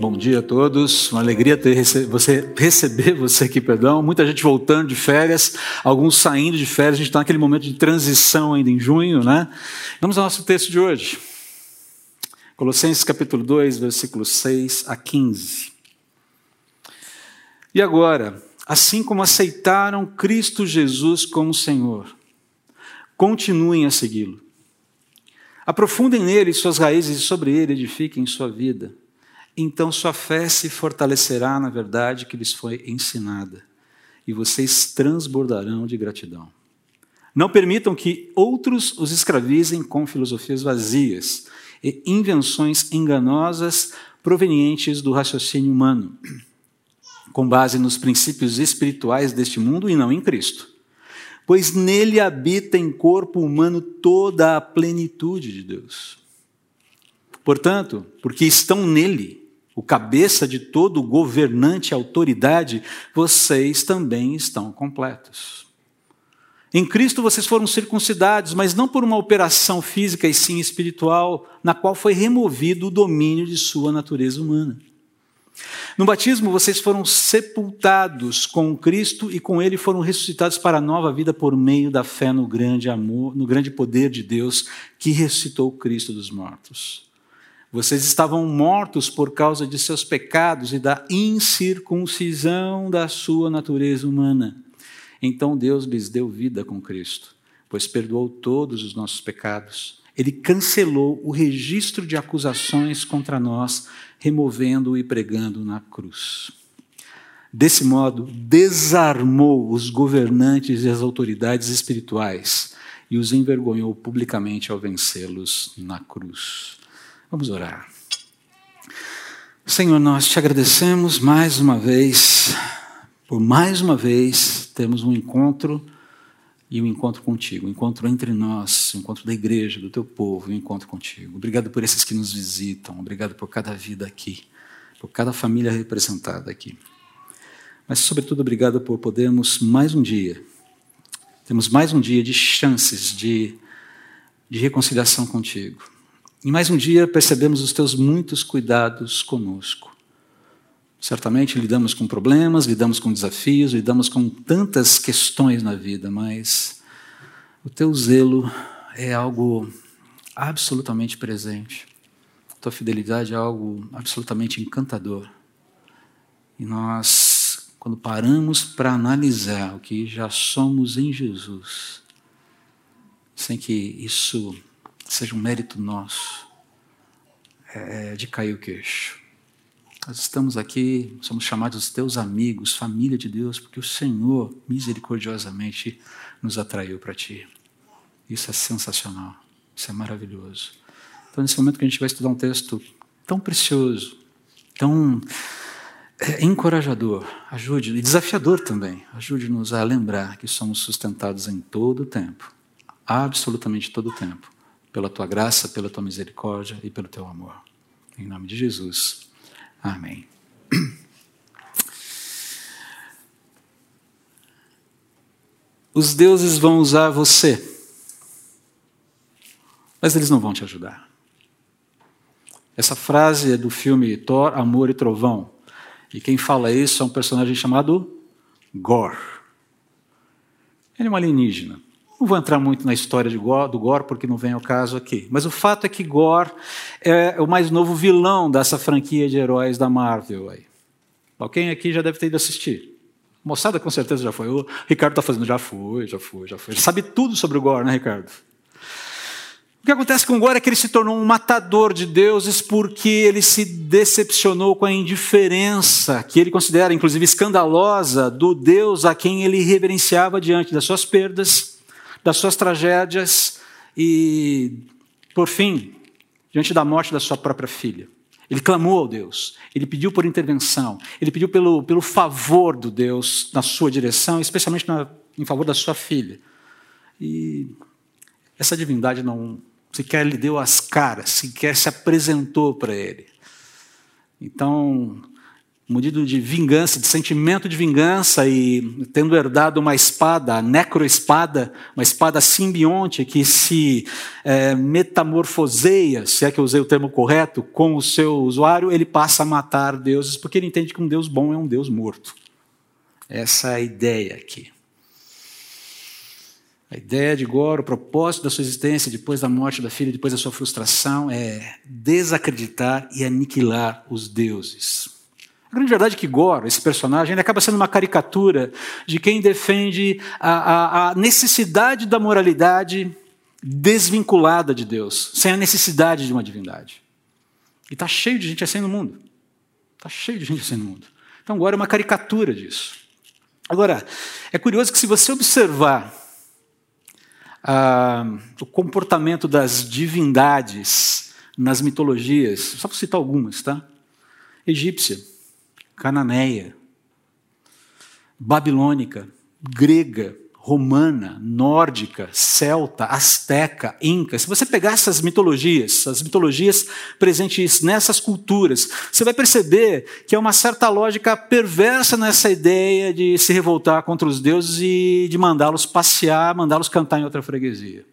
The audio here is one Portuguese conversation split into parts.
Bom dia a todos, uma alegria ter rece você, receber você aqui, perdão. Muita gente voltando de férias, alguns saindo de férias, a gente está naquele momento de transição ainda em junho, né? Vamos ao nosso texto de hoje. Colossenses capítulo 2, versículos 6 a 15. E agora, assim como aceitaram Cristo Jesus como Senhor, continuem a segui-lo. Aprofundem nele suas raízes e sobre ele edifiquem sua vida então sua fé se fortalecerá na verdade que lhes foi ensinada, e vocês transbordarão de gratidão. Não permitam que outros os escravizem com filosofias vazias e invenções enganosas provenientes do raciocínio humano, com base nos princípios espirituais deste mundo e não em Cristo. Pois nele habita em corpo humano toda a plenitude de Deus. Portanto, porque estão nele, o cabeça de todo governante e autoridade, vocês também estão completos. Em Cristo vocês foram circuncidados, mas não por uma operação física e sim espiritual, na qual foi removido o domínio de sua natureza humana. No batismo, vocês foram sepultados com Cristo e com Ele foram ressuscitados para a nova vida por meio da fé no grande amor, no grande poder de Deus que ressuscitou Cristo dos mortos. Vocês estavam mortos por causa de seus pecados e da incircuncisão da sua natureza humana. Então Deus lhes deu vida com Cristo, pois perdoou todos os nossos pecados. Ele cancelou o registro de acusações contra nós, removendo-o e pregando na cruz. Desse modo, desarmou os governantes e as autoridades espirituais e os envergonhou publicamente ao vencê-los na cruz. Vamos orar. Senhor, nós te agradecemos mais uma vez, por mais uma vez temos um encontro e um encontro contigo, um encontro entre nós, um encontro da igreja, do teu povo, um encontro contigo. Obrigado por esses que nos visitam, obrigado por cada vida aqui, por cada família representada aqui. Mas, sobretudo, obrigado por podermos mais um dia, temos mais um dia de chances de, de reconciliação contigo e mais um dia percebemos os teus muitos cuidados conosco. Certamente lidamos com problemas, lidamos com desafios, lidamos com tantas questões na vida, mas o teu zelo é algo absolutamente presente. A tua fidelidade é algo absolutamente encantador. E nós, quando paramos para analisar o que já somos em Jesus, sem que isso seja um mérito nosso, é, é, de cair o queixo. Nós estamos aqui, somos chamados teus amigos, família de Deus, porque o Senhor misericordiosamente nos atraiu para ti. Isso é sensacional, isso é maravilhoso. Então, nesse momento que a gente vai estudar um texto tão precioso, tão é, encorajador, ajude, e desafiador também, ajude-nos a lembrar que somos sustentados em todo o tempo, absolutamente todo o tempo, pela tua graça, pela tua misericórdia e pelo teu amor. Em nome de Jesus. Amém. Os deuses vão usar você, mas eles não vão te ajudar. Essa frase é do filme Thor, Amor e Trovão. E quem fala isso é um personagem chamado Gore. Ele é um alienígena. Não vou entrar muito na história Gore, do Gore, porque não vem ao caso aqui. Mas o fato é que Gore é o mais novo vilão dessa franquia de heróis da Marvel. Aí. Alguém aqui já deve ter ido assistir. Moçada com certeza já foi. O Ricardo está fazendo, já foi, já foi, já foi. Ele sabe tudo sobre o Gore, né, Ricardo? O que acontece com o Gore é que ele se tornou um matador de deuses porque ele se decepcionou com a indiferença que ele considera, inclusive, escandalosa do Deus a quem ele reverenciava diante das suas perdas das suas tragédias e, por fim, diante da morte da sua própria filha. Ele clamou ao Deus, ele pediu por intervenção, ele pediu pelo, pelo favor do Deus na sua direção, especialmente na, em favor da sua filha. E essa divindade não sequer lhe deu as caras, sequer se apresentou para ele. Então, munido de vingança, de sentimento de vingança e tendo herdado uma espada, a necroespada, uma espada simbionte que se é, metamorfoseia, se é que eu usei o termo correto, com o seu usuário, ele passa a matar deuses, porque ele entende que um Deus bom é um Deus morto. Essa é a ideia aqui. A ideia de Goro, o propósito da sua existência depois da morte da filha, depois da sua frustração, é desacreditar e aniquilar os deuses. A grande verdade é que Goro, esse personagem, ele acaba sendo uma caricatura de quem defende a, a, a necessidade da moralidade desvinculada de Deus, sem a necessidade de uma divindade. E está cheio de gente assim no mundo. Está cheio de gente assim no mundo. Então, Goro é uma caricatura disso. Agora, é curioso que se você observar ah, o comportamento das divindades nas mitologias, só para citar algumas, tá? Egípcia, cananeia, babilônica, grega, romana, nórdica, celta, asteca, inca. Se você pegar essas mitologias, as mitologias presentes nessas culturas, você vai perceber que há uma certa lógica perversa nessa ideia de se revoltar contra os deuses e de mandá-los passear, mandá-los cantar em outra freguesia.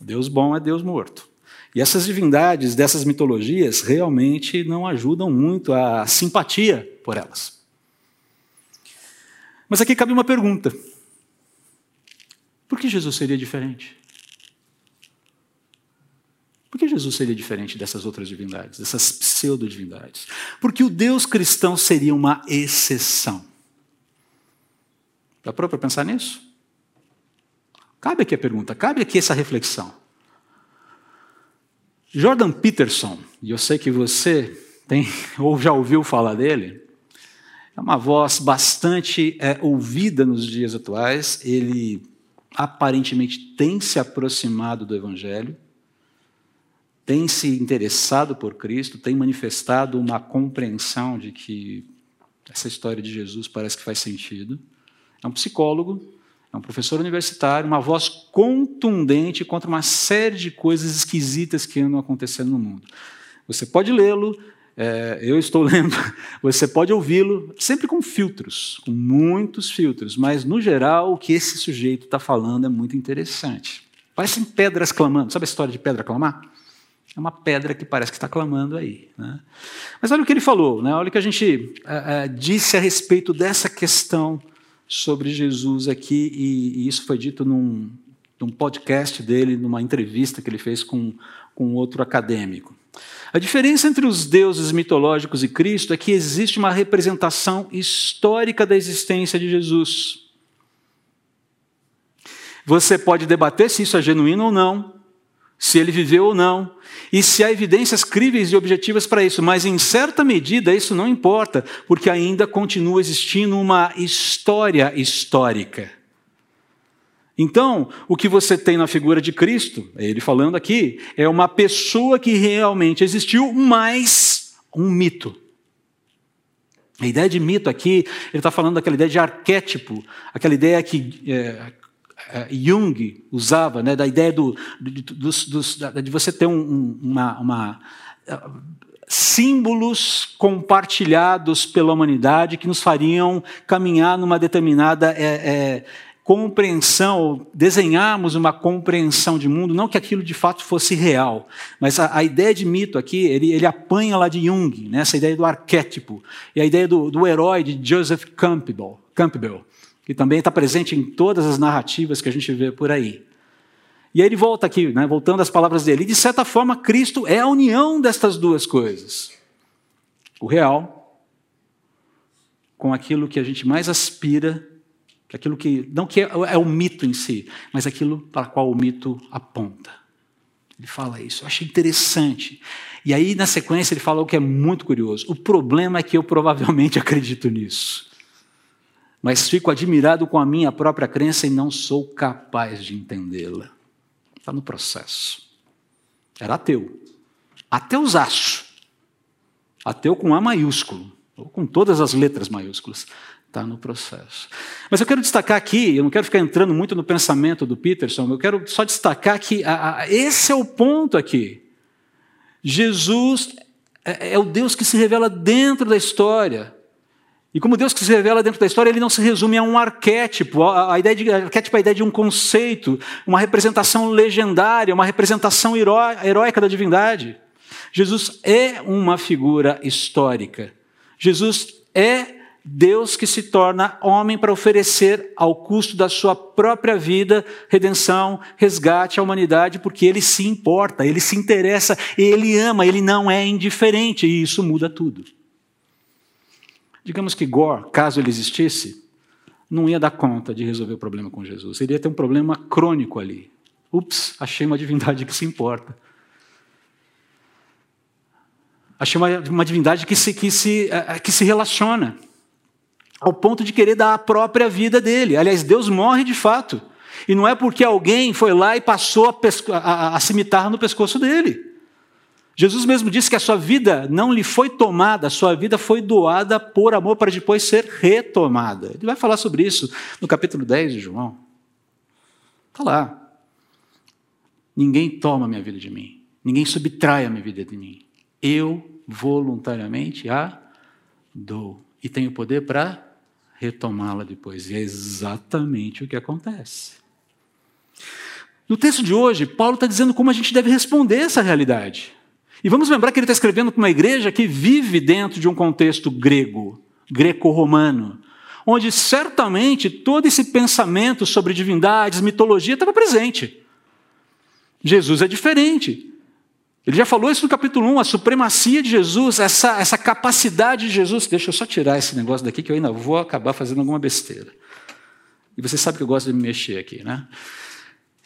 Deus bom é Deus morto. E essas divindades dessas mitologias realmente não ajudam muito a simpatia por elas. Mas aqui cabe uma pergunta: por que Jesus seria diferente? Por que Jesus seria diferente dessas outras divindades, dessas pseudo-divindades? Porque o Deus cristão seria uma exceção. Dá para pensar nisso? Cabe aqui a pergunta, cabe aqui essa reflexão. Jordan Peterson, e eu sei que você tem ou já ouviu falar dele, é uma voz bastante é, ouvida nos dias atuais. Ele aparentemente tem se aproximado do Evangelho, tem se interessado por Cristo, tem manifestado uma compreensão de que essa história de Jesus parece que faz sentido. É um psicólogo, é um professor universitário, uma voz contundente contra uma série de coisas esquisitas que andam acontecendo no mundo. Você pode lê-lo, é, eu estou lendo, você pode ouvi-lo, sempre com filtros, com muitos filtros, mas no geral o que esse sujeito está falando é muito interessante. Parecem pedras clamando, sabe a história de pedra clamar? É uma pedra que parece que está clamando aí. Né? Mas olha o que ele falou, né? olha o que a gente é, é, disse a respeito dessa questão sobre Jesus aqui, e, e isso foi dito num, num, podcast dele, numa entrevista que ele fez com, com outro acadêmico. A diferença entre os deuses mitológicos e Cristo é que existe uma representação histórica da existência de Jesus. Você pode debater se isso é genuíno ou não, se ele viveu ou não, e se há evidências críveis e objetivas para isso, mas em certa medida isso não importa, porque ainda continua existindo uma história histórica. Então, o que você tem na figura de Cristo, é ele falando aqui, é uma pessoa que realmente existiu, mais um mito. A ideia de mito aqui, ele está falando daquela ideia de arquétipo, aquela ideia que é, Jung usava, né, da ideia do, de, dos, dos, de você ter um, uma, uma símbolos compartilhados pela humanidade que nos fariam caminhar numa determinada é, é, compreensão, desenharmos uma compreensão de mundo, não que aquilo de fato fosse real, mas a, a ideia de mito aqui, ele, ele apanha lá de Jung, né, essa ideia do arquétipo, e a ideia do, do herói de Joseph Campbell, Campbell que também está presente em todas as narrativas que a gente vê por aí. E aí ele volta aqui, né, voltando às palavras dele. E de certa forma, Cristo é a união destas duas coisas: o real com aquilo que a gente mais aspira, aquilo que não que é, é o mito em si, mas aquilo para qual o mito aponta. Ele fala isso, eu achei interessante. E aí, na sequência, ele fala o que é muito curioso. O problema é que eu provavelmente acredito nisso mas fico admirado com a minha própria crença e não sou capaz de entendê-la. Está no processo. Era ateu. Ateusaço. Ateu com A maiúsculo, ou com todas as letras maiúsculas. Está no processo. Mas eu quero destacar aqui, eu não quero ficar entrando muito no pensamento do Peterson, eu quero só destacar que a, a, esse é o ponto aqui. Jesus é, é o Deus que se revela dentro da história. E como Deus que se revela dentro da história, ele não se resume a um arquétipo. A, ideia de arquétipo é a ideia de um conceito, uma representação legendária, uma representação heróica da divindade. Jesus é uma figura histórica. Jesus é Deus que se torna homem para oferecer ao custo da sua própria vida redenção, resgate à humanidade, porque ele se importa, ele se interessa, ele ama, ele não é indiferente, e isso muda tudo. Digamos que Gore, caso ele existisse, não ia dar conta de resolver o problema com Jesus. Ele ia ter um problema crônico ali. Ups, achei uma divindade que se importa. Achei uma, uma divindade que se, que, se, eh, eh, que se relaciona, ao ponto de querer dar a própria vida dele. Aliás, Deus morre de fato. E não é porque alguém foi lá e passou a, a, a cimitarra no pescoço dele. Jesus mesmo disse que a sua vida não lhe foi tomada, a sua vida foi doada por amor para depois ser retomada. Ele vai falar sobre isso no capítulo 10 de João. Está lá. Ninguém toma a minha vida de mim. Ninguém subtrai a minha vida de mim. Eu voluntariamente a dou. E tenho poder para retomá-la depois. E é exatamente o que acontece. No texto de hoje, Paulo está dizendo como a gente deve responder essa realidade. E vamos lembrar que ele está escrevendo para uma igreja que vive dentro de um contexto grego, greco-romano, onde certamente todo esse pensamento sobre divindades, mitologia estava presente. Jesus é diferente. Ele já falou isso no capítulo 1, a supremacia de Jesus, essa, essa capacidade de Jesus. Deixa eu só tirar esse negócio daqui, que eu ainda vou acabar fazendo alguma besteira. E você sabe que eu gosto de me mexer aqui, né?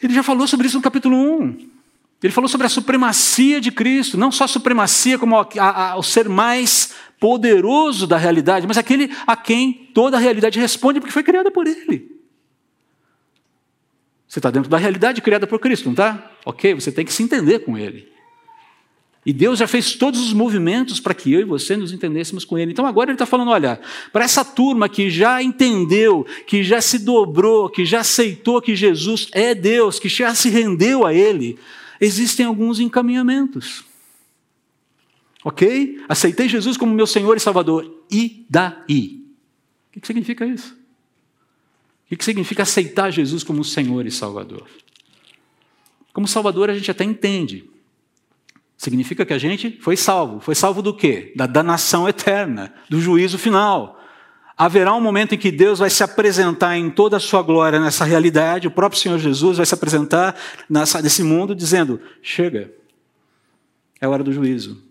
Ele já falou sobre isso no capítulo 1. Ele falou sobre a supremacia de Cristo, não só a supremacia como a, a, a, o ser mais poderoso da realidade, mas aquele a quem toda a realidade responde porque foi criada por Ele. Você está dentro da realidade criada por Cristo, não está? Ok, você tem que se entender com Ele. E Deus já fez todos os movimentos para que eu e você nos entendêssemos com Ele. Então agora Ele está falando: olha, para essa turma que já entendeu, que já se dobrou, que já aceitou que Jesus é Deus, que já se rendeu a Ele, existem alguns encaminhamentos. Ok? Aceitei Jesus como meu Senhor e Salvador. E daí? O que significa isso? O que significa aceitar Jesus como Senhor e Salvador? Como Salvador a gente até entende. Significa que a gente foi salvo. Foi salvo do quê? Da danação eterna, do juízo final. Haverá um momento em que Deus vai se apresentar em toda a sua glória nessa realidade, o próprio Senhor Jesus vai se apresentar nessa, nesse mundo dizendo: chega, é hora do juízo,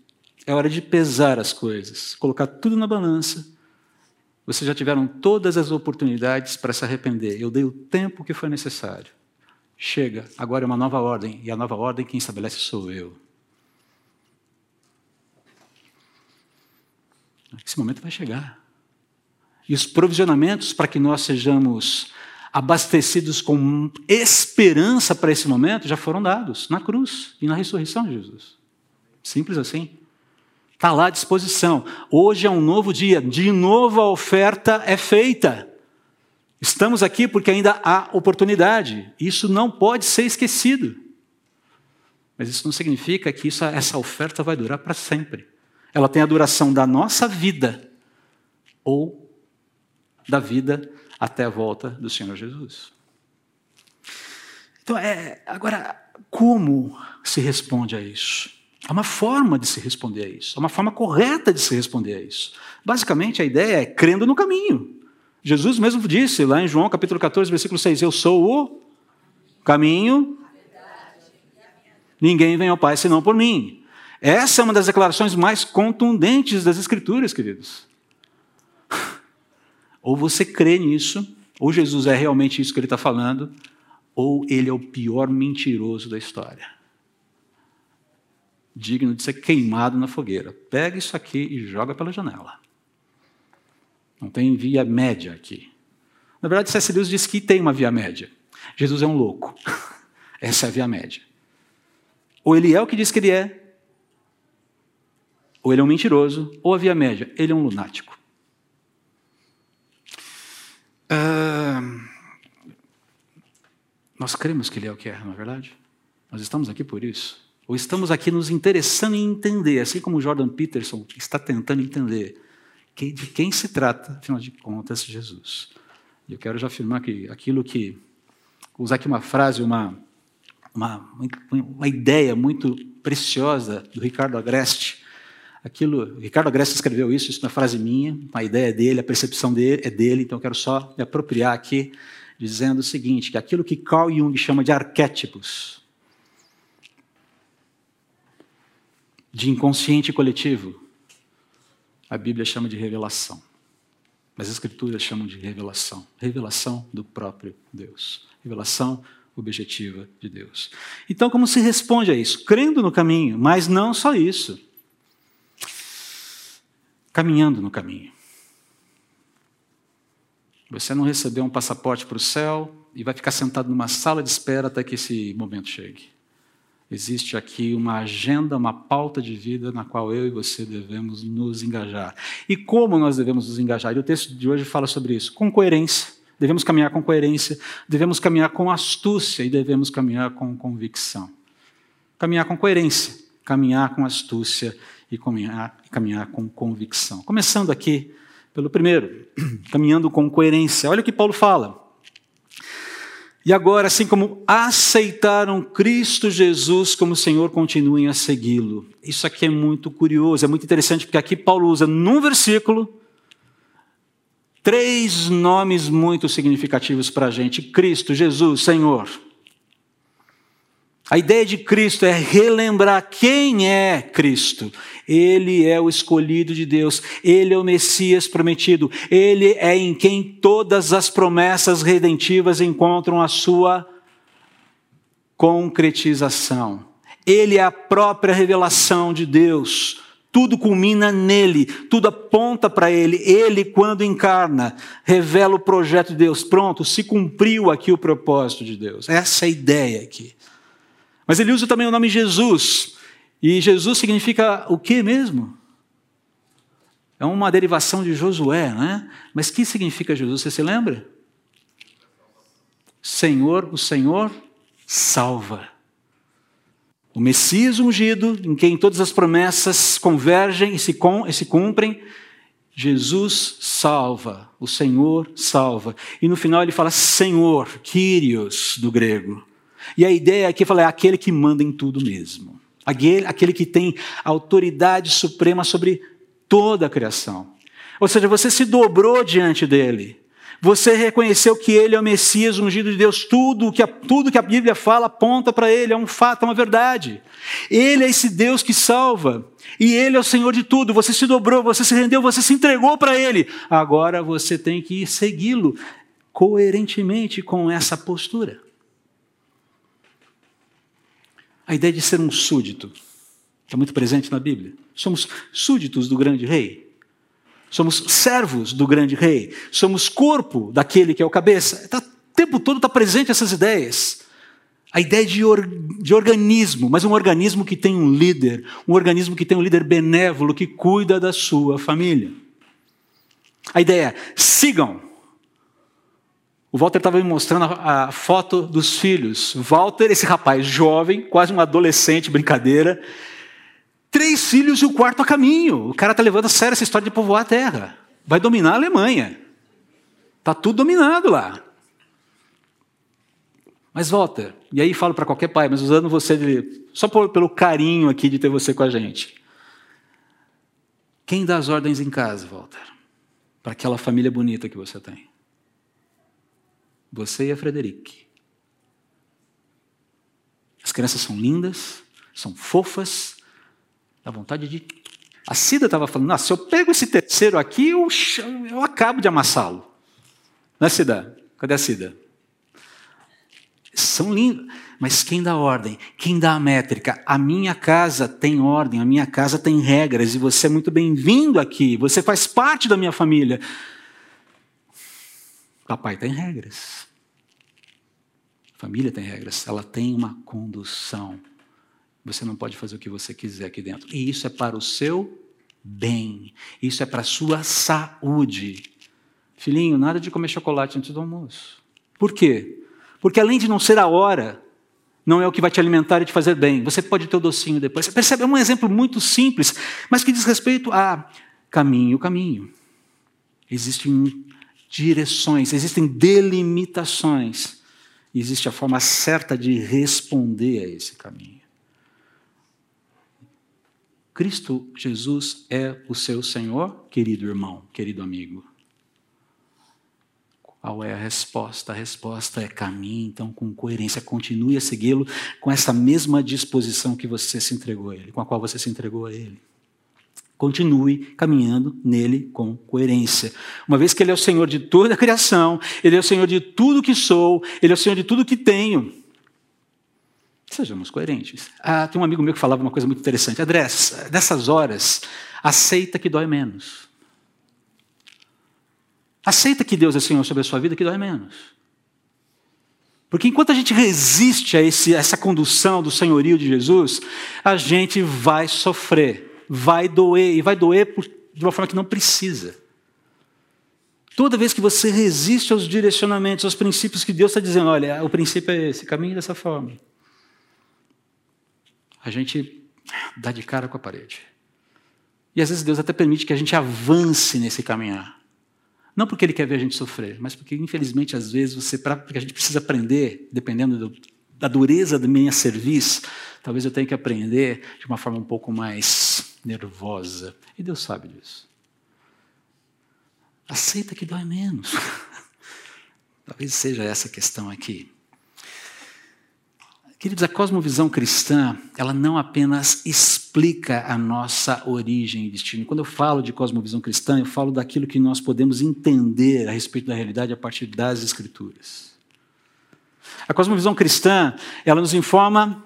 é hora de pesar as coisas, colocar tudo na balança. Vocês já tiveram todas as oportunidades para se arrepender, eu dei o tempo que foi necessário. Chega, agora é uma nova ordem, e a nova ordem quem estabelece sou eu. Esse momento vai chegar. E os provisionamentos para que nós sejamos abastecidos com esperança para esse momento já foram dados na cruz e na ressurreição de Jesus. Simples assim. Está lá à disposição. Hoje é um novo dia, de novo a oferta é feita. Estamos aqui porque ainda há oportunidade. Isso não pode ser esquecido. Mas isso não significa que isso, essa oferta vai durar para sempre. Ela tem a duração da nossa vida ou da vida até a volta do Senhor Jesus. Então, é, agora, como se responde a isso? Há uma forma de se responder a isso, há uma forma correta de se responder a isso. Basicamente, a ideia é crendo no caminho. Jesus mesmo disse lá em João capítulo 14, versículo 6, Eu sou o caminho, ninguém vem ao Pai senão por mim. Essa é uma das declarações mais contundentes das Escrituras, queridos. Ou você crê nisso, ou Jesus é realmente isso que ele está falando, ou ele é o pior mentiroso da história. Digno de ser queimado na fogueira. Pega isso aqui e joga pela janela. Não tem via média aqui. Na verdade, C.S. Lewis diz que tem uma via média. Jesus é um louco. Essa é a via média. Ou ele é o que diz que ele é, ou ele é um mentiroso, ou a via média, ele é um lunático. Nós cremos que Ele é o que é, não é verdade? Nós estamos aqui por isso. Ou estamos aqui nos interessando em entender, assim como Jordan Peterson está tentando entender de quem se trata, afinal de contas, Jesus. E eu quero já afirmar que aquilo que. Usar aqui uma frase, uma, uma, uma ideia muito preciosa do Ricardo Agreste. Aquilo, Ricardo Agreste escreveu isso, isso não é frase minha, a ideia é dele, a percepção dele é dele, então eu quero só me apropriar aqui, dizendo o seguinte: que aquilo que Carl Jung chama de arquétipos, de inconsciente coletivo, a Bíblia chama de revelação. Mas as Escrituras chamam de revelação. Revelação do próprio Deus. Revelação objetiva de Deus. Então, como se responde a isso? Crendo no caminho, mas não só isso. Caminhando no caminho. Você não recebeu um passaporte para o céu e vai ficar sentado numa sala de espera até que esse momento chegue. Existe aqui uma agenda, uma pauta de vida na qual eu e você devemos nos engajar. E como nós devemos nos engajar? E o texto de hoje fala sobre isso. Com coerência. Devemos caminhar com coerência, devemos caminhar com astúcia e devemos caminhar com convicção. Caminhar com coerência, caminhar com astúcia e caminhar, caminhar com convicção. Começando aqui pelo primeiro, caminhando com coerência. Olha o que Paulo fala. E agora, assim como aceitaram Cristo Jesus como Senhor, continuem a segui-lo. Isso aqui é muito curioso, é muito interessante, porque aqui Paulo usa num versículo três nomes muito significativos para a gente: Cristo, Jesus, Senhor. A ideia de Cristo é relembrar quem é Cristo. Ele é o escolhido de Deus, ele é o Messias prometido, ele é em quem todas as promessas redentivas encontram a sua concretização. Ele é a própria revelação de Deus. Tudo culmina nele, tudo aponta para ele. Ele, quando encarna, revela o projeto de Deus. Pronto, se cumpriu aqui o propósito de Deus. Essa é a ideia aqui. Mas ele usa também o nome Jesus. E Jesus significa o que mesmo? É uma derivação de Josué, né? Mas que significa Jesus? Você se lembra? Senhor, o Senhor salva. O Messias ungido, em quem todas as promessas convergem e se, com, e se cumprem, Jesus salva, o Senhor salva. E no final ele fala Senhor, Kyrios, do grego. E a ideia aqui fala, é aquele que manda em tudo mesmo. Aquele, aquele que tem autoridade suprema sobre toda a criação. Ou seja, você se dobrou diante dele. Você reconheceu que ele é o Messias, o ungido de Deus. Tudo que a, tudo que a Bíblia fala aponta para ele, é um fato, é uma verdade. Ele é esse Deus que salva. E ele é o Senhor de tudo. Você se dobrou, você se rendeu, você se entregou para ele. Agora você tem que segui-lo coerentemente com essa postura. A ideia de ser um súdito está muito presente na Bíblia. Somos súditos do grande rei. Somos servos do grande rei. Somos corpo daquele que é o cabeça. Tá, o tempo todo está presente essas ideias. A ideia de, or, de organismo, mas um organismo que tem um líder, um organismo que tem um líder benévolo que cuida da sua família. A ideia é: sigam o Walter estava me mostrando a, a, foto dos filhos. Walter, esse rapaz jovem, quase um adolescente, brincadeira. Três filhos e o quarto a caminho. O cara está levando a sério essa história de povoar a terra. Vai dominar a Alemanha. Está tudo dominado lá. Mas Walter, e aí falo para qualquer pai, mas usando você de, só por, pelo carinho aqui de ter você com a gente. Quem dá as ordens em casa, Walter? Para aquela família bonita que você tem. Você e a Frederic. As crianças são lindas, são fofas, dá vontade de. A Cida estava falando: se eu pego esse terceiro aqui, eu, eu acabo de amassá-lo. Não é, Cida? Cadê a Cida? São lindos. Mas quem dá ordem? Quem dá a métrica? A minha casa tem ordem, a minha casa tem regras, e você é muito bem-vindo aqui, você faz parte da minha família. Papai tem regras. Família tem regras, ela tem uma condução. Você não pode fazer o que você quiser aqui dentro. E isso é para o seu bem. Isso é para a sua saúde. Filhinho, nada de comer chocolate antes do almoço. Por quê? Porque além de não ser a hora, não é o que vai te alimentar e te fazer bem. Você pode ter o docinho depois. Você percebe? É um exemplo muito simples, mas que diz respeito a caminho, caminho. Existem direções, existem delimitações. Existe a forma certa de responder a esse caminho. Cristo Jesus é o seu Senhor, querido irmão, querido amigo. Qual é a resposta? A resposta é caminhe, então, com coerência. Continue a segui-lo com essa mesma disposição que você se entregou a Ele, com a qual você se entregou a Ele. Continue caminhando nele com coerência. Uma vez que Ele é o Senhor de toda a criação, Ele é o Senhor de tudo que sou, Ele é o Senhor de tudo que tenho. Sejamos coerentes. Ah, tem um amigo meu que falava uma coisa muito interessante. André, nessas horas, aceita que dói menos. Aceita que Deus é Senhor sobre a sua vida, que dói menos. Porque enquanto a gente resiste a, esse, a essa condução do senhorio de Jesus, a gente vai sofrer, vai doer, e vai doer por, de uma forma que não precisa. Toda vez que você resiste aos direcionamentos, aos princípios que Deus está dizendo, olha, o princípio é esse, caminhe dessa forma. A gente dá de cara com a parede. E às vezes Deus até permite que a gente avance nesse caminhar. Não porque ele quer ver a gente sofrer, mas porque, infelizmente, às vezes, você, porque a gente precisa aprender, dependendo do, da dureza da minha serviço, talvez eu tenha que aprender de uma forma um pouco mais nervosa. E Deus sabe disso. Aceita que dói menos. talvez seja essa a questão aqui. Queridos, a cosmovisão cristã, ela não apenas explica a nossa origem e destino. Quando eu falo de cosmovisão cristã, eu falo daquilo que nós podemos entender a respeito da realidade a partir das Escrituras. A cosmovisão cristã, ela nos informa,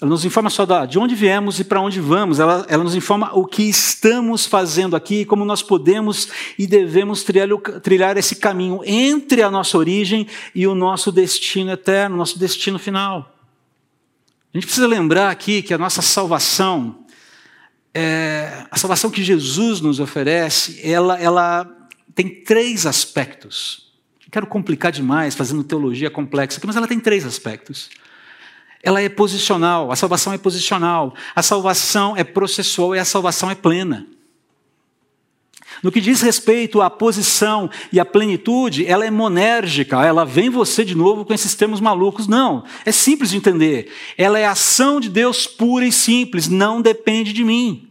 ela nos informa só de onde viemos e para onde vamos. Ela, ela nos informa o que estamos fazendo aqui, como nós podemos e devemos trilhar, trilhar esse caminho entre a nossa origem e o nosso destino eterno, nosso destino final. A gente precisa lembrar aqui que a nossa salvação, é, a salvação que Jesus nos oferece, ela, ela tem três aspectos. Não quero complicar demais, fazendo teologia complexa aqui, mas ela tem três aspectos. Ela é posicional, a salvação é posicional, a salvação é processual e a salvação é plena. No que diz respeito à posição e à plenitude, ela é monérgica, ela vem você de novo com esses termos malucos. Não, é simples de entender. Ela é ação de Deus pura e simples, não depende de mim.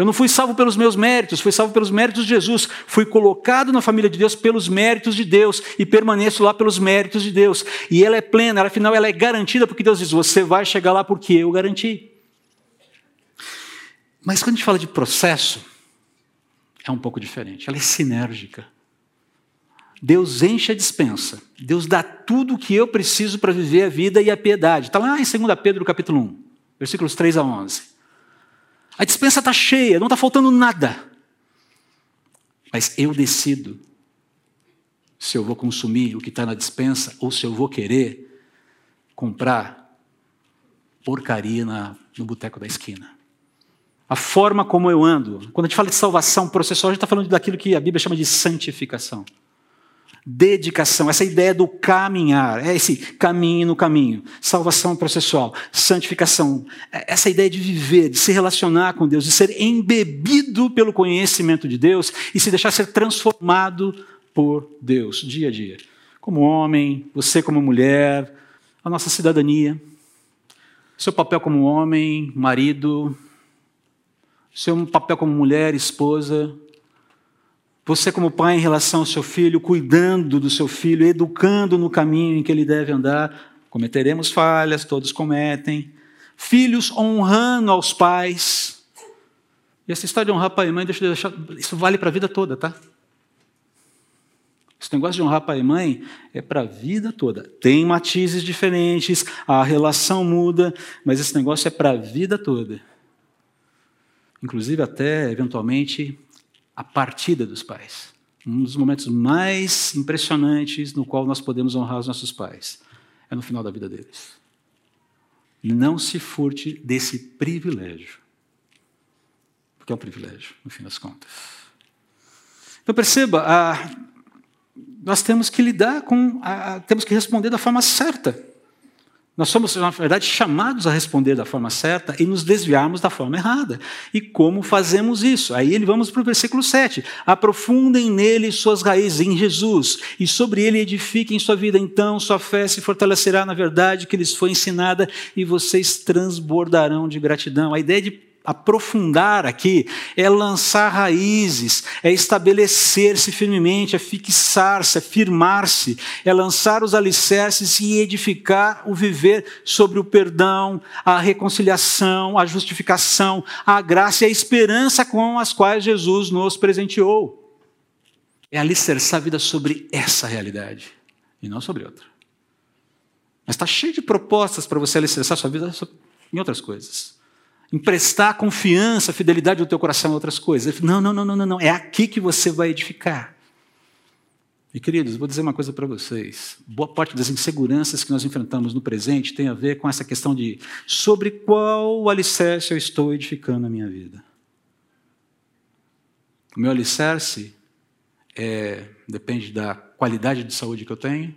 Eu não fui salvo pelos meus méritos, fui salvo pelos méritos de Jesus. Fui colocado na família de Deus pelos méritos de Deus e permaneço lá pelos méritos de Deus. E ela é plena, afinal, ela é garantida porque Deus diz: você vai chegar lá porque eu garanti. Mas quando a gente fala de processo, é um pouco diferente. Ela é sinérgica. Deus enche a dispensa. Deus dá tudo o que eu preciso para viver a vida e a piedade. Está lá em 2 Pedro capítulo 1, versículos 3 a 11. A dispensa está cheia, não está faltando nada. Mas eu decido se eu vou consumir o que está na dispensa ou se eu vou querer comprar porcaria na, no boteco da esquina a forma como eu ando. Quando a gente fala de salvação processual, a gente está falando daquilo que a Bíblia chama de santificação. Dedicação, essa ideia do caminhar, é esse caminho no caminho. Salvação processual, santificação, é essa ideia de viver, de se relacionar com Deus, de ser embebido pelo conhecimento de Deus e se deixar ser transformado por Deus, dia a dia. Como homem, você como mulher, a nossa cidadania, seu papel como homem, marido, seu papel como mulher, esposa, você como pai em relação ao seu filho, cuidando do seu filho, educando no caminho em que ele deve andar. Cometeremos falhas, todos cometem. Filhos honrando aos pais. E essa história de honrar pai e mãe, deixa eu deixar, isso vale para a vida toda, tá? Esse negócio de honrar pai e mãe é para a vida toda. Tem matizes diferentes, a relação muda, mas esse negócio é para a vida toda inclusive até, eventualmente, a partida dos pais. Um dos momentos mais impressionantes no qual nós podemos honrar os nossos pais é no final da vida deles. Não se furte desse privilégio. Porque é um privilégio, no fim das contas. Então perceba, a, nós temos que lidar com, a, temos que responder da forma certa. Nós somos, na verdade, chamados a responder da forma certa e nos desviarmos da forma errada. E como fazemos isso? Aí ele vamos para o versículo 7. Aprofundem nele suas raízes, em Jesus, e sobre ele edifiquem sua vida. Então sua fé se fortalecerá na verdade que lhes foi ensinada e vocês transbordarão de gratidão. A ideia de aprofundar aqui é lançar raízes, é estabelecer-se firmemente, é fixar-se, é firmar-se, é lançar os alicerces e edificar o viver sobre o perdão, a reconciliação, a justificação, a graça e a esperança com as quais Jesus nos presenteou. É alicerçar a vida sobre essa realidade e não sobre outra. Mas está cheio de propostas para você alicerçar sua vida em outras coisas emprestar confiança, fidelidade do teu coração a outras coisas. Não, não, não, não, não, é aqui que você vai edificar. E queridos, vou dizer uma coisa para vocês. Boa parte das inseguranças que nós enfrentamos no presente tem a ver com essa questão de sobre qual alicerce eu estou edificando a minha vida. O meu alicerce é, depende da qualidade de saúde que eu tenho,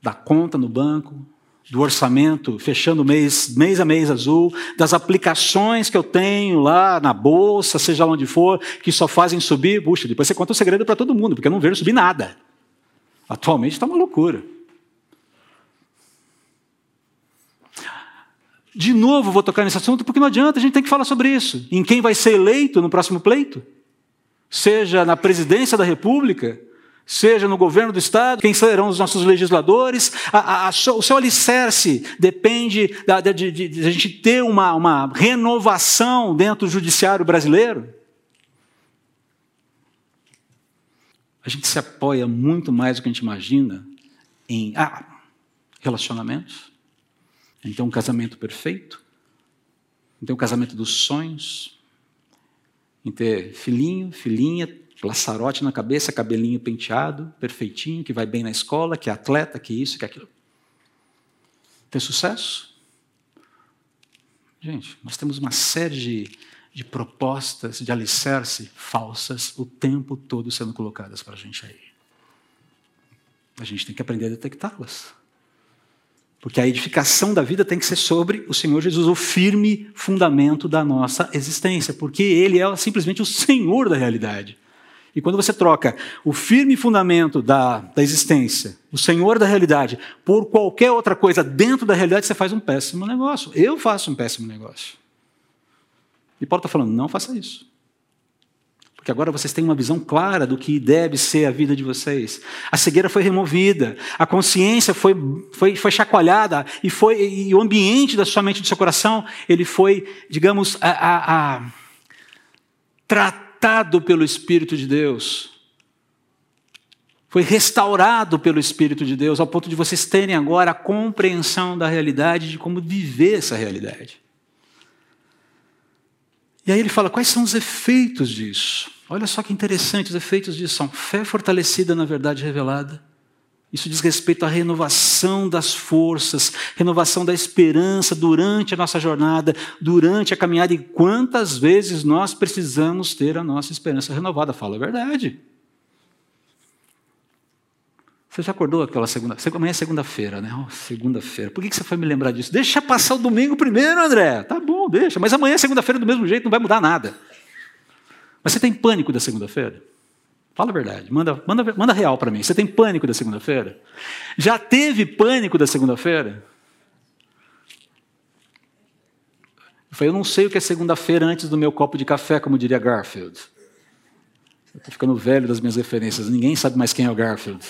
da conta no banco, do orçamento, fechando mês, mês a mês azul, das aplicações que eu tenho lá na bolsa, seja onde for, que só fazem subir. Puxa, depois você conta o segredo para todo mundo, porque eu não vejo subir nada. Atualmente está uma loucura. De novo, vou tocar nesse assunto, porque não adianta, a gente tem que falar sobre isso. Em quem vai ser eleito no próximo pleito? Seja na presidência da República, seja no governo do Estado, quem serão os nossos legisladores. A, a, a, o seu alicerce depende da, de, de, de, a gente ter uma, uma renovação dentro do judiciário brasileiro. A gente se apoia muito mais do que a gente imagina em ah, relacionamentos. Então, um casamento perfeito. Então, um casamento dos sonhos. Em ter filhinho, filhinha, laçarote na cabeça, cabelinho penteado, perfeitinho, que vai bem na escola, que é atleta, que isso, que aquilo. Ter sucesso? Gente, nós temos uma série de, de propostas de alicerce falsas o tempo todo sendo colocadas para a gente aí. A gente tem que aprender a detectá-las. Porque a edificação da vida tem que ser sobre o Senhor Jesus, o firme fundamento da nossa existência, porque Ele é simplesmente o Senhor da realidade. E quando você troca o firme fundamento da, da existência, o Senhor da realidade, por qualquer outra coisa dentro da realidade, você faz um péssimo negócio. Eu faço um péssimo negócio. E Paulo está falando: não faça isso. Porque agora vocês têm uma visão clara do que deve ser a vida de vocês. A cegueira foi removida, a consciência foi, foi, foi chacoalhada, e, foi, e o ambiente da sua mente, do seu coração, ele foi, digamos, a, a, a tratado tratado pelo Espírito de Deus. Foi restaurado pelo Espírito de Deus, ao ponto de vocês terem agora a compreensão da realidade, de como viver essa realidade. E aí ele fala: quais são os efeitos disso? Olha só que interessante, os efeitos disso são fé fortalecida na verdade revelada isso diz respeito à renovação das forças, renovação da esperança durante a nossa jornada, durante a caminhada. E quantas vezes nós precisamos ter a nossa esperança renovada? Fala a verdade. Você já acordou aquela segunda? Amanhã é segunda-feira, né? Oh, segunda-feira. Por que você foi me lembrar disso? Deixa passar o domingo primeiro, André. Tá bom, deixa. Mas amanhã é segunda-feira do mesmo jeito, não vai mudar nada. Mas você tem pânico da segunda-feira? Fala a verdade, manda, manda, manda real para mim. Você tem pânico da segunda-feira? Já teve pânico da segunda-feira? Eu falei, eu não sei o que é segunda-feira antes do meu copo de café, como diria Garfield. Eu estou ficando velho das minhas referências, ninguém sabe mais quem é o Garfield.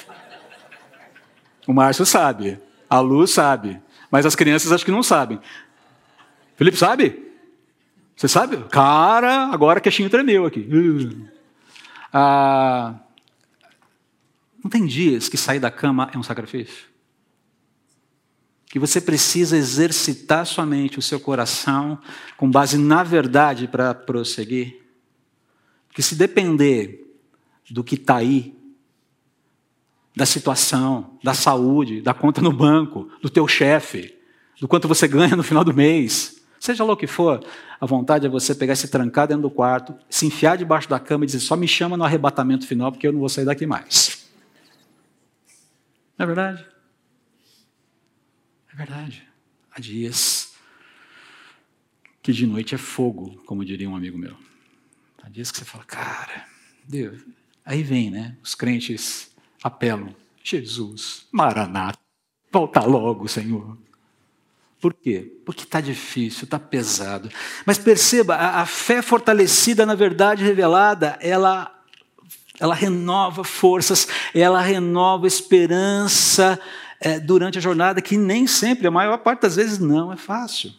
O Márcio sabe, a Lu sabe, mas as crianças acho que não sabem. Felipe sabe? Você sabe? Cara, agora que queixinho tremeu aqui. Ah, não tem dias que sair da cama é um sacrifício? Que você precisa exercitar sua mente, o seu coração, com base na verdade para prosseguir? Porque se depender do que está aí, da situação, da saúde, da conta no banco, do teu chefe, do quanto você ganha no final do mês, Seja lá o que for, a vontade é você pegar esse trancar dentro do quarto, se enfiar debaixo da cama e dizer: só me chama no arrebatamento final, porque eu não vou sair daqui mais. Não é verdade? É verdade. Há dias que de noite é fogo, como diria um amigo meu. Há dias que você fala, cara, Deus. Aí vem, né? Os crentes apelam: Jesus, Maranata, volta logo, Senhor. Por quê? Porque está difícil, está pesado. Mas perceba, a, a, fé fortalecida na verdade revelada, ela, ela renova forças, ela renova esperança é, durante a jornada, que nem sempre, a maior parte das vezes, não é fácil.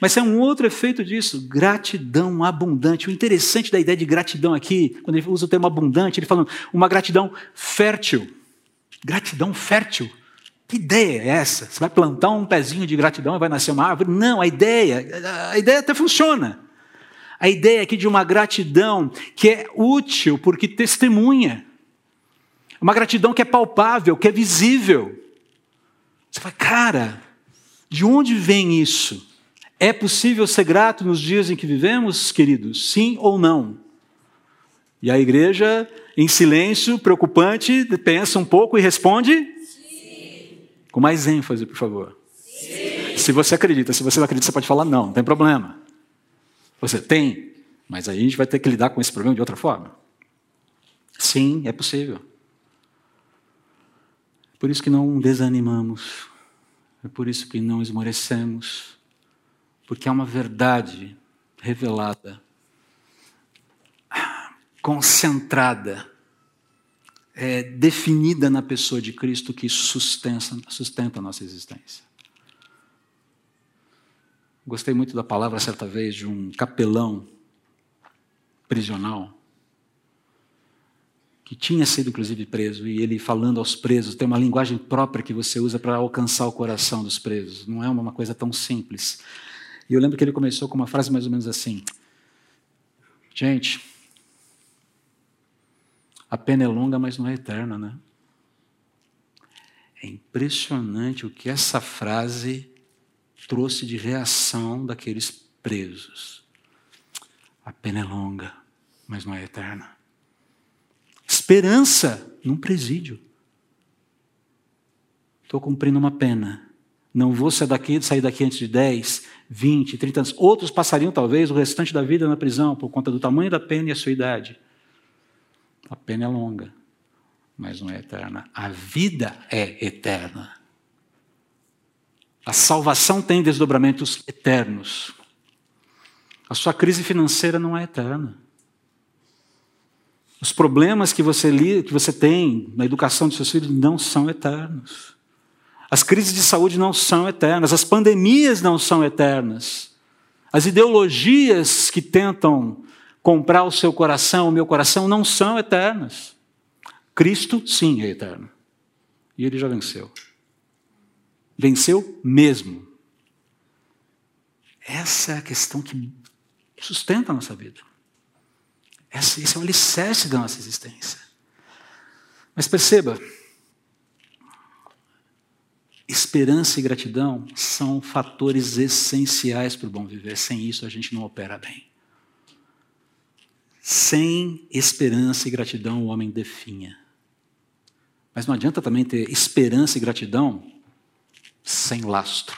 Mas é um outro efeito disso, gratidão abundante. O interessante da ideia de gratidão aqui, quando ele usa o termo abundante, ele fala uma gratidão fértil. Gratidão fértil. Que ideia é essa? Você vai plantar um pezinho de gratidão e vai nascer uma árvore? Não, a ideia, a ideia até funciona. A ideia aqui de uma gratidão que é útil porque testemunha. Uma gratidão que é palpável, que é visível. Você fala, cara, de onde vem isso? É possível ser grato nos dias em que vivemos, queridos? Sim ou não? E a igreja, em silêncio, preocupante, pensa um pouco e responde: com mais ênfase, por favor. Sim. Se você acredita, se você não acredita, você pode falar não, não tem problema. Você tem, mas aí a gente vai ter que lidar com esse problema de outra forma. Sim, é possível. Por isso que não desanimamos. É por isso que não esmorecemos. Porque é uma verdade revelada, concentrada é, definida na pessoa de Cristo que sustenta, sustenta a nossa existência. Gostei muito da palavra certa vez de um capelão prisional que tinha sido inclusive preso e ele falando aos presos tem uma linguagem própria que você usa para alcançar o coração dos presos. Não é uma coisa tão simples. E eu lembro que ele começou com uma frase mais ou menos assim: Gente, a pena é longa, mas não é eterna, né? É impressionante o que essa frase trouxe de reação daqueles presos. A pena é longa, mas não é eterna. Esperança num presídio. Estou cumprindo uma pena. Não vou sair daqui, sair daqui antes de 10, 20, 30 anos. Outros passariam, talvez, o restante da vida na prisão por conta do tamanho da pena e a sua idade. A pena é longa, mas não é eterna. A vida é eterna. A salvação tem desdobramentos eternos. A sua crise financeira não é eterna. Os problemas que você, li, que você tem na educação dos seus filhos não são eternos. As crises de saúde não são eternas. As pandemias não são eternas. As ideologias que tentam comprar o seu coração, o meu coração, não são eternas. Cristo, sim, é eterno. E ele já venceu. Venceu mesmo. Essa é a questão que sustenta a nossa vida. Esse é o alicerce da nossa existência. Mas perceba, esperança e gratidão são fatores essenciais para o bom viver. Sem isso, a gente não opera bem. Sem esperança e gratidão o homem definha. Mas não adianta também ter esperança e gratidão sem lastro.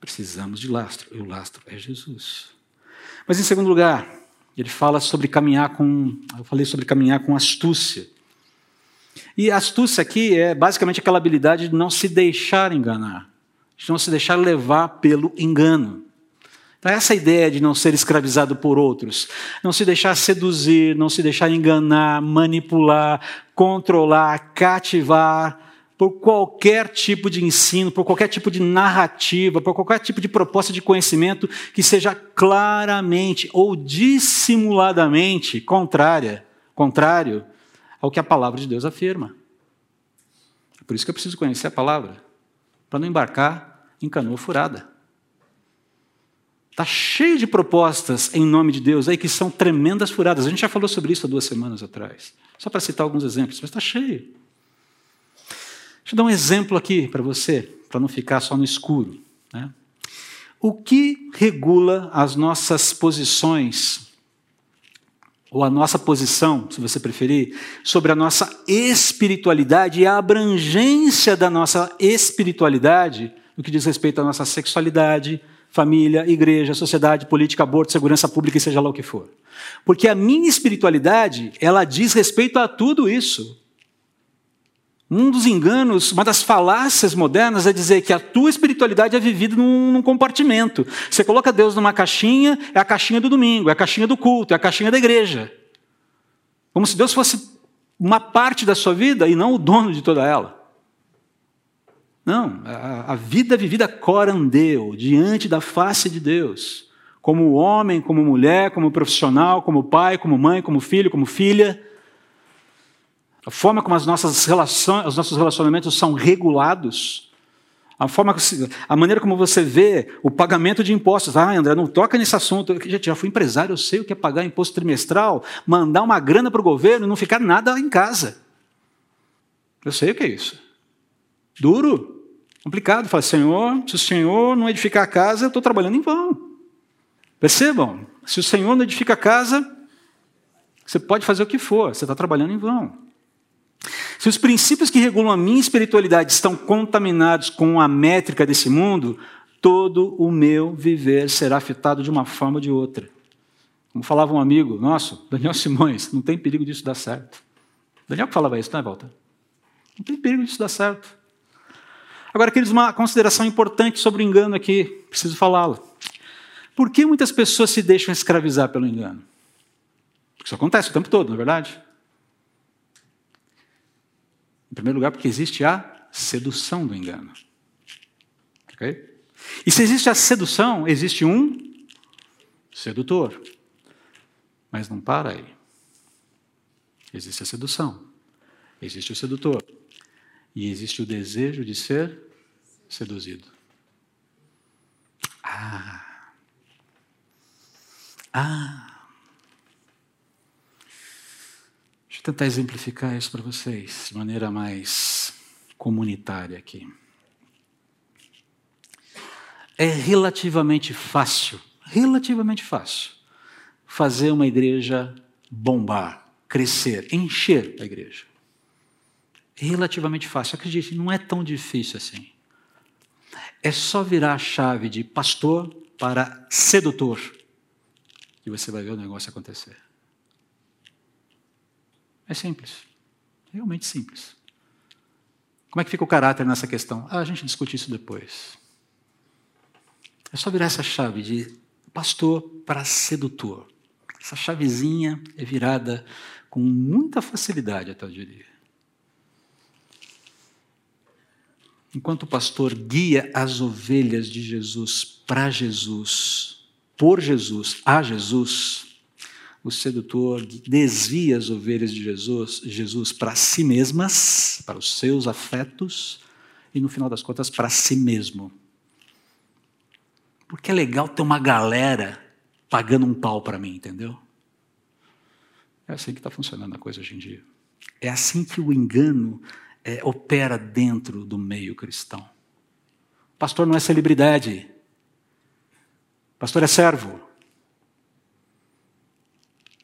Precisamos de lastro, e o lastro é Jesus. Mas em segundo lugar, ele fala sobre caminhar com, eu falei sobre caminhar com astúcia. E astúcia aqui é basicamente aquela habilidade de não se deixar enganar, de não se deixar levar pelo engano. Então, essa ideia de não ser escravizado por outros, não se deixar seduzir, não se deixar enganar, manipular, controlar, cativar por qualquer tipo de ensino, por qualquer tipo de narrativa, por qualquer tipo de proposta de conhecimento que seja claramente ou dissimuladamente contrária, contrário ao que a palavra de Deus afirma. É por isso que eu preciso conhecer a palavra, para não embarcar em canoa furada. Está cheio de propostas em nome de Deus aí que são tremendas furadas. A gente já falou sobre isso há duas semanas atrás. Só para citar alguns exemplos, mas está cheio. Deixa eu dar um exemplo aqui para você, para não ficar só no escuro. Né? O que regula as nossas posições, ou a nossa posição, se você preferir, sobre a nossa espiritualidade e a abrangência da nossa espiritualidade, no que diz respeito à nossa sexualidade, família, igreja, sociedade, política, aborto, segurança pública e seja lá o que for. Porque a minha espiritualidade, ela diz respeito a tudo isso. Um dos enganos, uma das falácias modernas é dizer que a tua espiritualidade é vivida num, num, compartimento. Você coloca Deus numa caixinha, é a caixinha do domingo, é a caixinha do culto, é a caixinha da igreja. Como se Deus fosse uma parte da sua vida e não o dono de toda ela. Não, a, a vida vivida corandeu, diante da face de Deus. Como homem, como mulher, como profissional, como pai, como mãe, como filho, como filha a forma como as nossas relações, os nossos relacionamentos são regulados, a, forma, a maneira como você vê o pagamento de impostos. Ah, André, não toca nesse assunto. Gente, já fui empresário, eu sei o que é pagar imposto trimestral, mandar uma grana para o governo e não ficar nada em casa. Eu sei o que é isso. Duro, complicado. Fala, Senhor, se o Senhor não edificar a casa, eu estou trabalhando em vão. Percebam, se o Senhor não edifica a casa, você pode fazer o que for, você está trabalhando em vão. Se os princípios que regulam a minha espiritualidade estão contaminados com a métrica desse mundo, todo o meu viver será afetado de uma forma ou de outra. Como falava um amigo nosso, Daniel Simões, não tem perigo disso dar certo. Daniel que falava isso, não é, Walter? Não tem perigo disso dar certo. Agora, queridos, uma consideração importante sobre o engano aqui, preciso falá-la. Por que muitas pessoas se deixam escravizar pelo engano? Isso acontece o tempo todo, não é verdade? Em primeiro lugar, porque existe a sedução do engano. Ok? E se existe a sedução, existe um sedutor. Mas não para aí. Existe a sedução, existe o sedutor, e existe o desejo de ser seduzido. Ah! Ah! eu tentar exemplificar isso para vocês de maneira mais comunitária aqui. É relativamente fácil, relativamente fácil, fazer uma igreja bombar, crescer, encher a igreja. Relativamente fácil. Acredite, não é tão difícil assim. É só virar a chave de pastor para sedutor e você vai ver o negócio acontecer. É simples. Realmente simples. Como é que fica o caráter nessa questão? Ah, a gente discute isso depois. É só virar essa chave de pastor para sedutor. Essa chavezinha é virada com muita facilidade, até eu diria. Enquanto o pastor guia as ovelhas de Jesus para Jesus, por Jesus, a Jesus, o sedutor desvia as ovelhas de Jesus, Jesus para si mesmas, para os seus afetos e no final das contas para si mesmo. Porque é legal ter uma galera pagando um pau para mim, entendeu? É assim que está funcionando a coisa hoje em dia. É assim que o engano é, opera dentro do meio cristão. Pastor não é celebridade. Pastor é servo.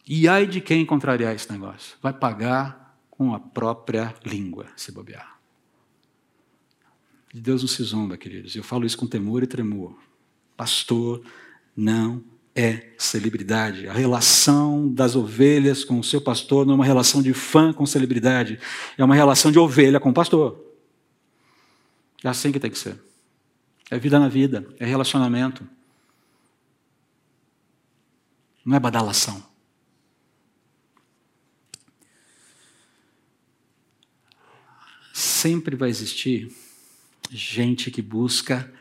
E ai de quem contrariar esse negócio? Vai pagar com a própria língua, se bobear. De Deus não se zomba, queridos. Eu falo isso com temor e tremor. Pastor não é celebridade. A relação das ovelhas com o seu pastor não é uma relação de fã com celebridade, é uma relação de ovelha com o pastor. É assim que tem que ser. É vida na vida, é relacionamento. Não é badalação. sempre vai existir gente que busca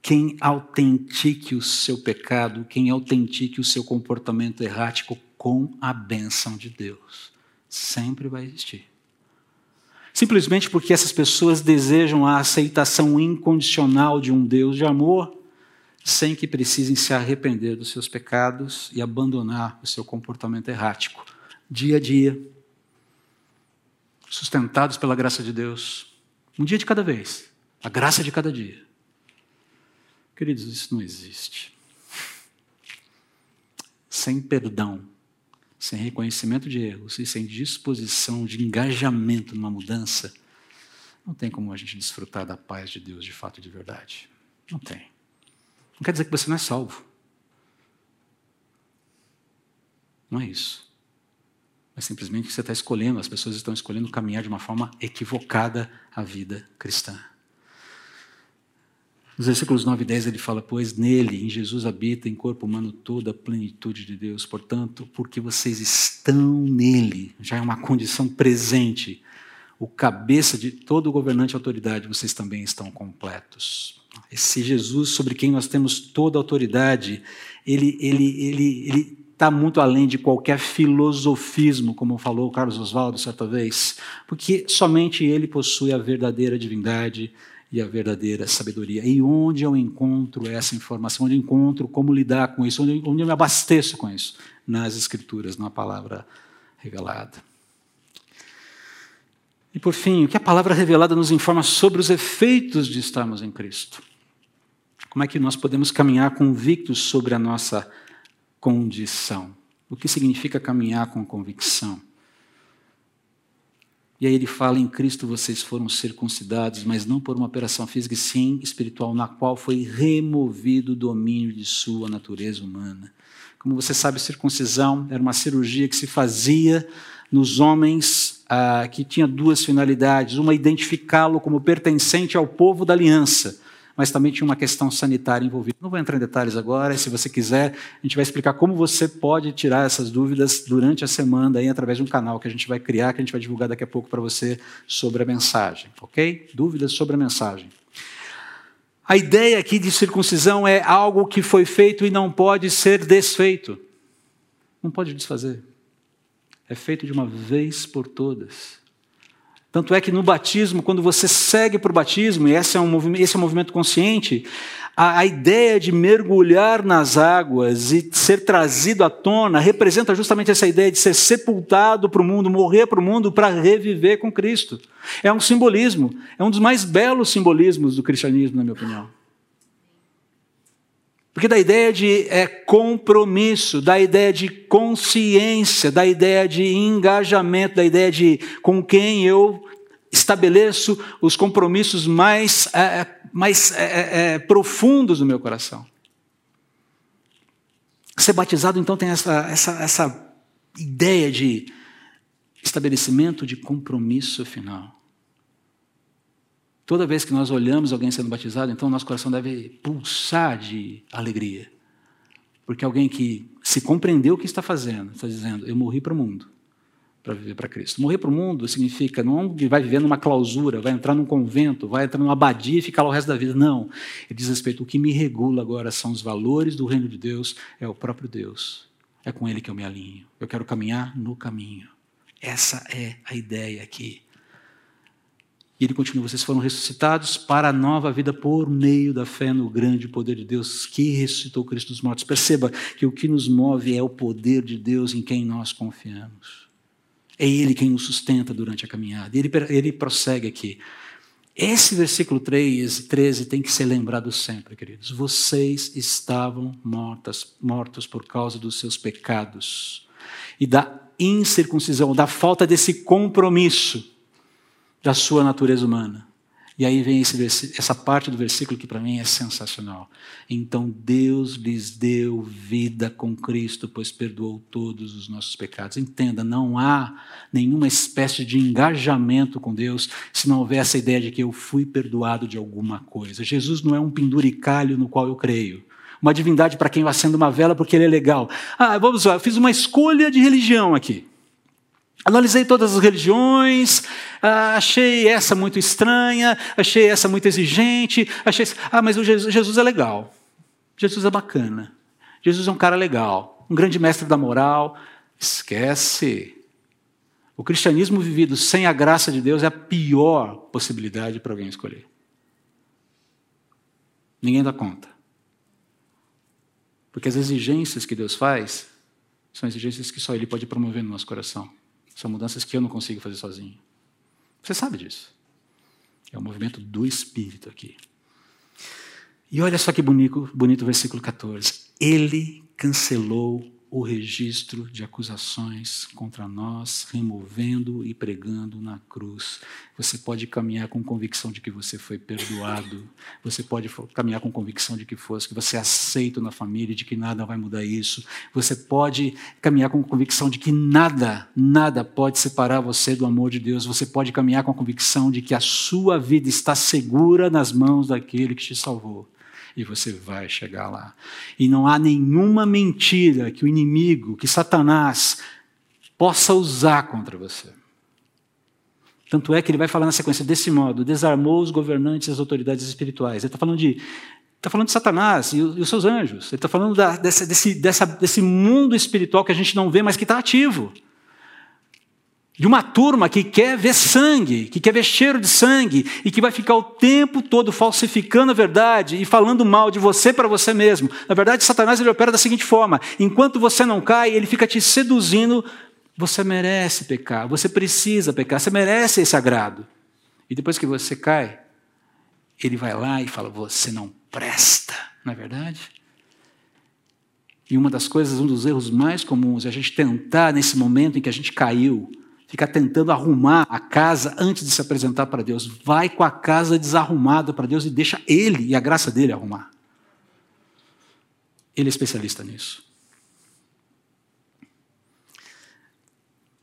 quem autentique o seu pecado, quem autentique o seu comportamento errático com a bênção de Deus. Sempre vai existir. Simplesmente porque essas pessoas desejam a aceitação incondicional de um Deus de amor, sem que precisem se arrepender dos seus pecados e abandonar o seu comportamento errático, dia a dia, sustentados pela graça de Deus, um dia de cada vez, a graça de cada dia. Queridos, isso não existe. Sem perdão, sem reconhecimento de erros e sem disposição de engajamento numa mudança, não tem como a gente desfrutar da paz de Deus de fato e de verdade. Não tem. Não quer dizer que você não é salvo. Não é isso. É simplesmente que você está escolhendo, as pessoas estão escolhendo caminhar de uma forma equivocada a vida cristã. Nos versículos 9 e 10 ele fala: Pois nele, em Jesus, habita em corpo humano toda a plenitude de Deus. Portanto, porque vocês estão nele, já é uma condição presente. O cabeça de todo governante e autoridade, vocês também estão completos. Esse Jesus sobre quem nós temos toda a autoridade, ele, ele, ele, ele está muito além de qualquer filosofismo, como falou Carlos Oswaldo certa vez, porque somente ele possui a verdadeira divindade e a verdadeira sabedoria. E onde eu encontro essa informação? Onde eu encontro como lidar com isso? Onde eu, onde eu me abasteço com isso? Nas Escrituras, na palavra revelada. E por fim, o que a palavra revelada nos informa sobre os efeitos de estarmos em Cristo? Como é que nós podemos caminhar convictos sobre a nossa condição? O que significa caminhar com convicção? E aí ele fala: em Cristo vocês foram circuncidados, mas não por uma operação física, sim espiritual, na qual foi removido o domínio de sua natureza humana. Como você sabe, circuncisão era uma cirurgia que se fazia nos homens ah, que tinha duas finalidades: uma, identificá-lo como pertencente ao povo da aliança mas também tinha uma questão sanitária envolvida. Não vou entrar em detalhes agora, se você quiser, a gente vai explicar como você pode tirar essas dúvidas durante a semana aí, através de um canal que a gente vai criar, que a gente vai divulgar daqui a pouco para você sobre a mensagem, ok? Dúvidas sobre a mensagem. A ideia aqui de circuncisão é algo que foi feito e não pode ser desfeito. Não pode desfazer. É feito de uma vez por todas. Tanto é que no batismo, quando você segue para o batismo, e esse é um movimento, esse é um movimento consciente, a, a, ideia de mergulhar nas águas e ser trazido à tona representa justamente essa ideia de ser sepultado para o mundo, morrer para o mundo para reviver com Cristo. É um simbolismo, é um dos mais belos simbolismos do cristianismo, na minha opinião. Porque da ideia de é, compromisso, da ideia de consciência, da ideia de engajamento, da ideia de com quem eu estabeleço os compromissos mais, é, é mais é, é, é, profundos do meu coração. Ser batizado, então, tem essa, essa, essa ideia de estabelecimento de compromisso final. Toda vez que nós olhamos alguém sendo batizado, então nosso coração deve pulsar de alegria. Porque alguém que se compreendeu o que está fazendo, está dizendo: Eu morri para o mundo, para viver para Cristo. Morrer para o mundo significa não vai viver numa clausura, vai entrar num convento, vai entrar numa abadia e ficar lá o resto da vida. Não. Ele diz respeito: o que me regula agora são os valores do reino de Deus, é o próprio Deus. É com ele que eu me alinho. Eu quero caminhar no caminho. Essa é a ideia aqui. E ele continua: vocês foram ressuscitados para a nova vida por meio da fé no grande poder de Deus que ressuscitou Cristo dos mortos. Perceba que o que nos move é o poder de Deus em quem nós confiamos. É Ele quem nos sustenta durante a caminhada. Ele, ele prossegue aqui. Esse versículo 3 13 tem que ser lembrado sempre, queridos. Vocês estavam mortas, mortos por causa dos seus pecados e da incircuncisão, da falta desse compromisso da sua natureza humana. E aí vem essa parte do versículo que para mim é sensacional. Então Deus lhes deu vida com Cristo, pois perdoou todos os nossos pecados. Entenda, não há nenhuma espécie de engajamento com Deus se não houver essa ideia de que eu fui perdoado de alguma coisa. Jesus não é um penduricalho no qual eu creio. Uma divindade para quem eu acendo uma vela porque ele é legal. Ah, vamos lá, eu fiz uma escolha de religião aqui. Analisei todas as religiões, ah, achei essa muito estranha, achei essa muito exigente, achei. Ah, mas o Jesus, Jesus é legal. Jesus é bacana. Jesus é um cara legal, um grande mestre da moral. Esquece. O cristianismo vivido sem a graça de Deus é a pior possibilidade para alguém escolher. Ninguém dá conta. Porque as exigências que Deus faz são exigências que só Ele pode promover no nosso coração. São mudanças que eu não consigo fazer sozinho. Você sabe disso. É o movimento do Espírito aqui. E olha só que bonito, bonito o versículo 14. Ele cancelou o registro de acusações contra nós, removendo e pregando na cruz. Você pode caminhar com convicção de que você foi perdoado. Você pode caminhar com convicção de que fosse, que você é aceito na família, de que nada vai mudar isso. Você pode caminhar com convicção de que nada, nada pode separar você do amor de Deus. Você pode caminhar com a convicção de que a sua vida está segura nas mãos daquele que te salvou e você vai chegar lá. E não há nenhuma mentira que o inimigo, que Satanás, possa usar contra você. Tanto é que ele vai falar na sequência desse modo: desarmou os governantes e as autoridades espirituais. Ele está falando de Está falando de Satanás e os seus anjos. Ele está falando da, dessa, desse, dessa, desse mundo espiritual que a gente não vê, mas que está ativo de uma turma que quer ver sangue, que quer ver cheiro de sangue e que vai ficar o tempo todo falsificando a verdade e falando mal de você para você mesmo. Na verdade, Satanás ele opera da seguinte forma: enquanto você não cai, ele fica te seduzindo. Você merece pecar, você precisa pecar, você merece esse agrado. E depois que você cai, ele vai lá e fala: Você não presta, não é verdade? E uma das coisas, um dos erros mais comuns é a gente tentar, nesse momento em que a gente caiu, ficar tentando arrumar a casa antes de se apresentar para Deus. Vai com a casa desarrumada para Deus e deixa Ele e a graça dele arrumar. Ele é especialista nisso.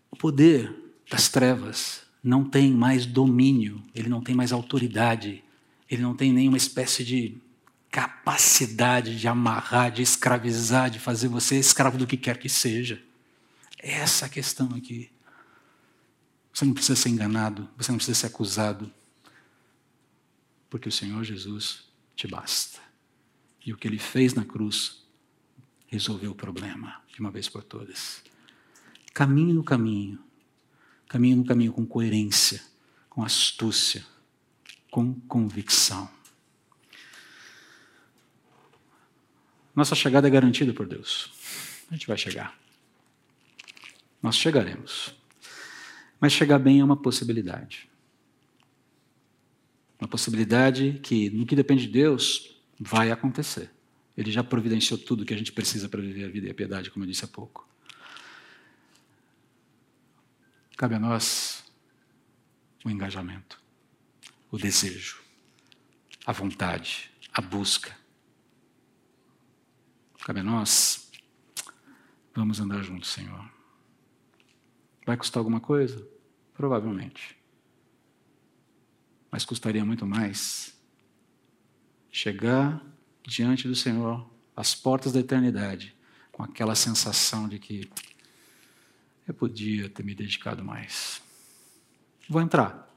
O poder das trevas não tem mais domínio, ele não tem mais autoridade, ele não tem nenhuma espécie de capacidade de amarrar, de escravizar, de fazer você escravo do que quer que seja. Essa é questão aqui. Você não precisa ser enganado, você não precisa ser acusado, porque o Senhor Jesus te basta. E o que ele fez na cruz resolveu o problema de uma vez por todas. Caminhe no caminho, caminhe no caminho com coerência, com astúcia, com convicção. Nossa chegada é garantida por Deus. A gente vai chegar. Nós chegaremos. Mas chegar bem é uma possibilidade. Uma possibilidade que, no que depende de Deus, vai acontecer. Ele já providenciou tudo o que a gente precisa para viver a vida e a piedade, como eu disse há pouco. Cabe a nós o engajamento, o desejo, a vontade, a busca. Cabe a nós. Vamos andar juntos, Senhor. Vai custar alguma coisa? Provavelmente. Mas custaria muito mais chegar diante do Senhor, às portas da eternidade, com aquela sensação de que eu podia ter me dedicado mais. Vou entrar.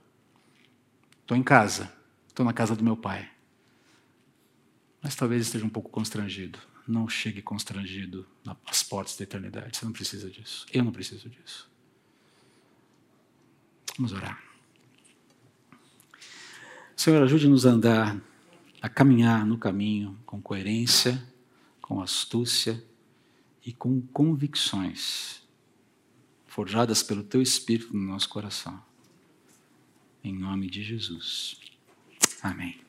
Estou em casa. Estou na casa do meu pai. Mas talvez esteja um pouco constrangido. Não chegue constrangido nas portas da eternidade. Você não precisa disso. Eu não preciso disso. Vamos orar. Senhor, ajude-nos a andar, a caminhar no caminho com coerência, com astúcia e com convicções, forjadas pelo Teu Espírito no nosso coração. Em nome de Jesus. Amém.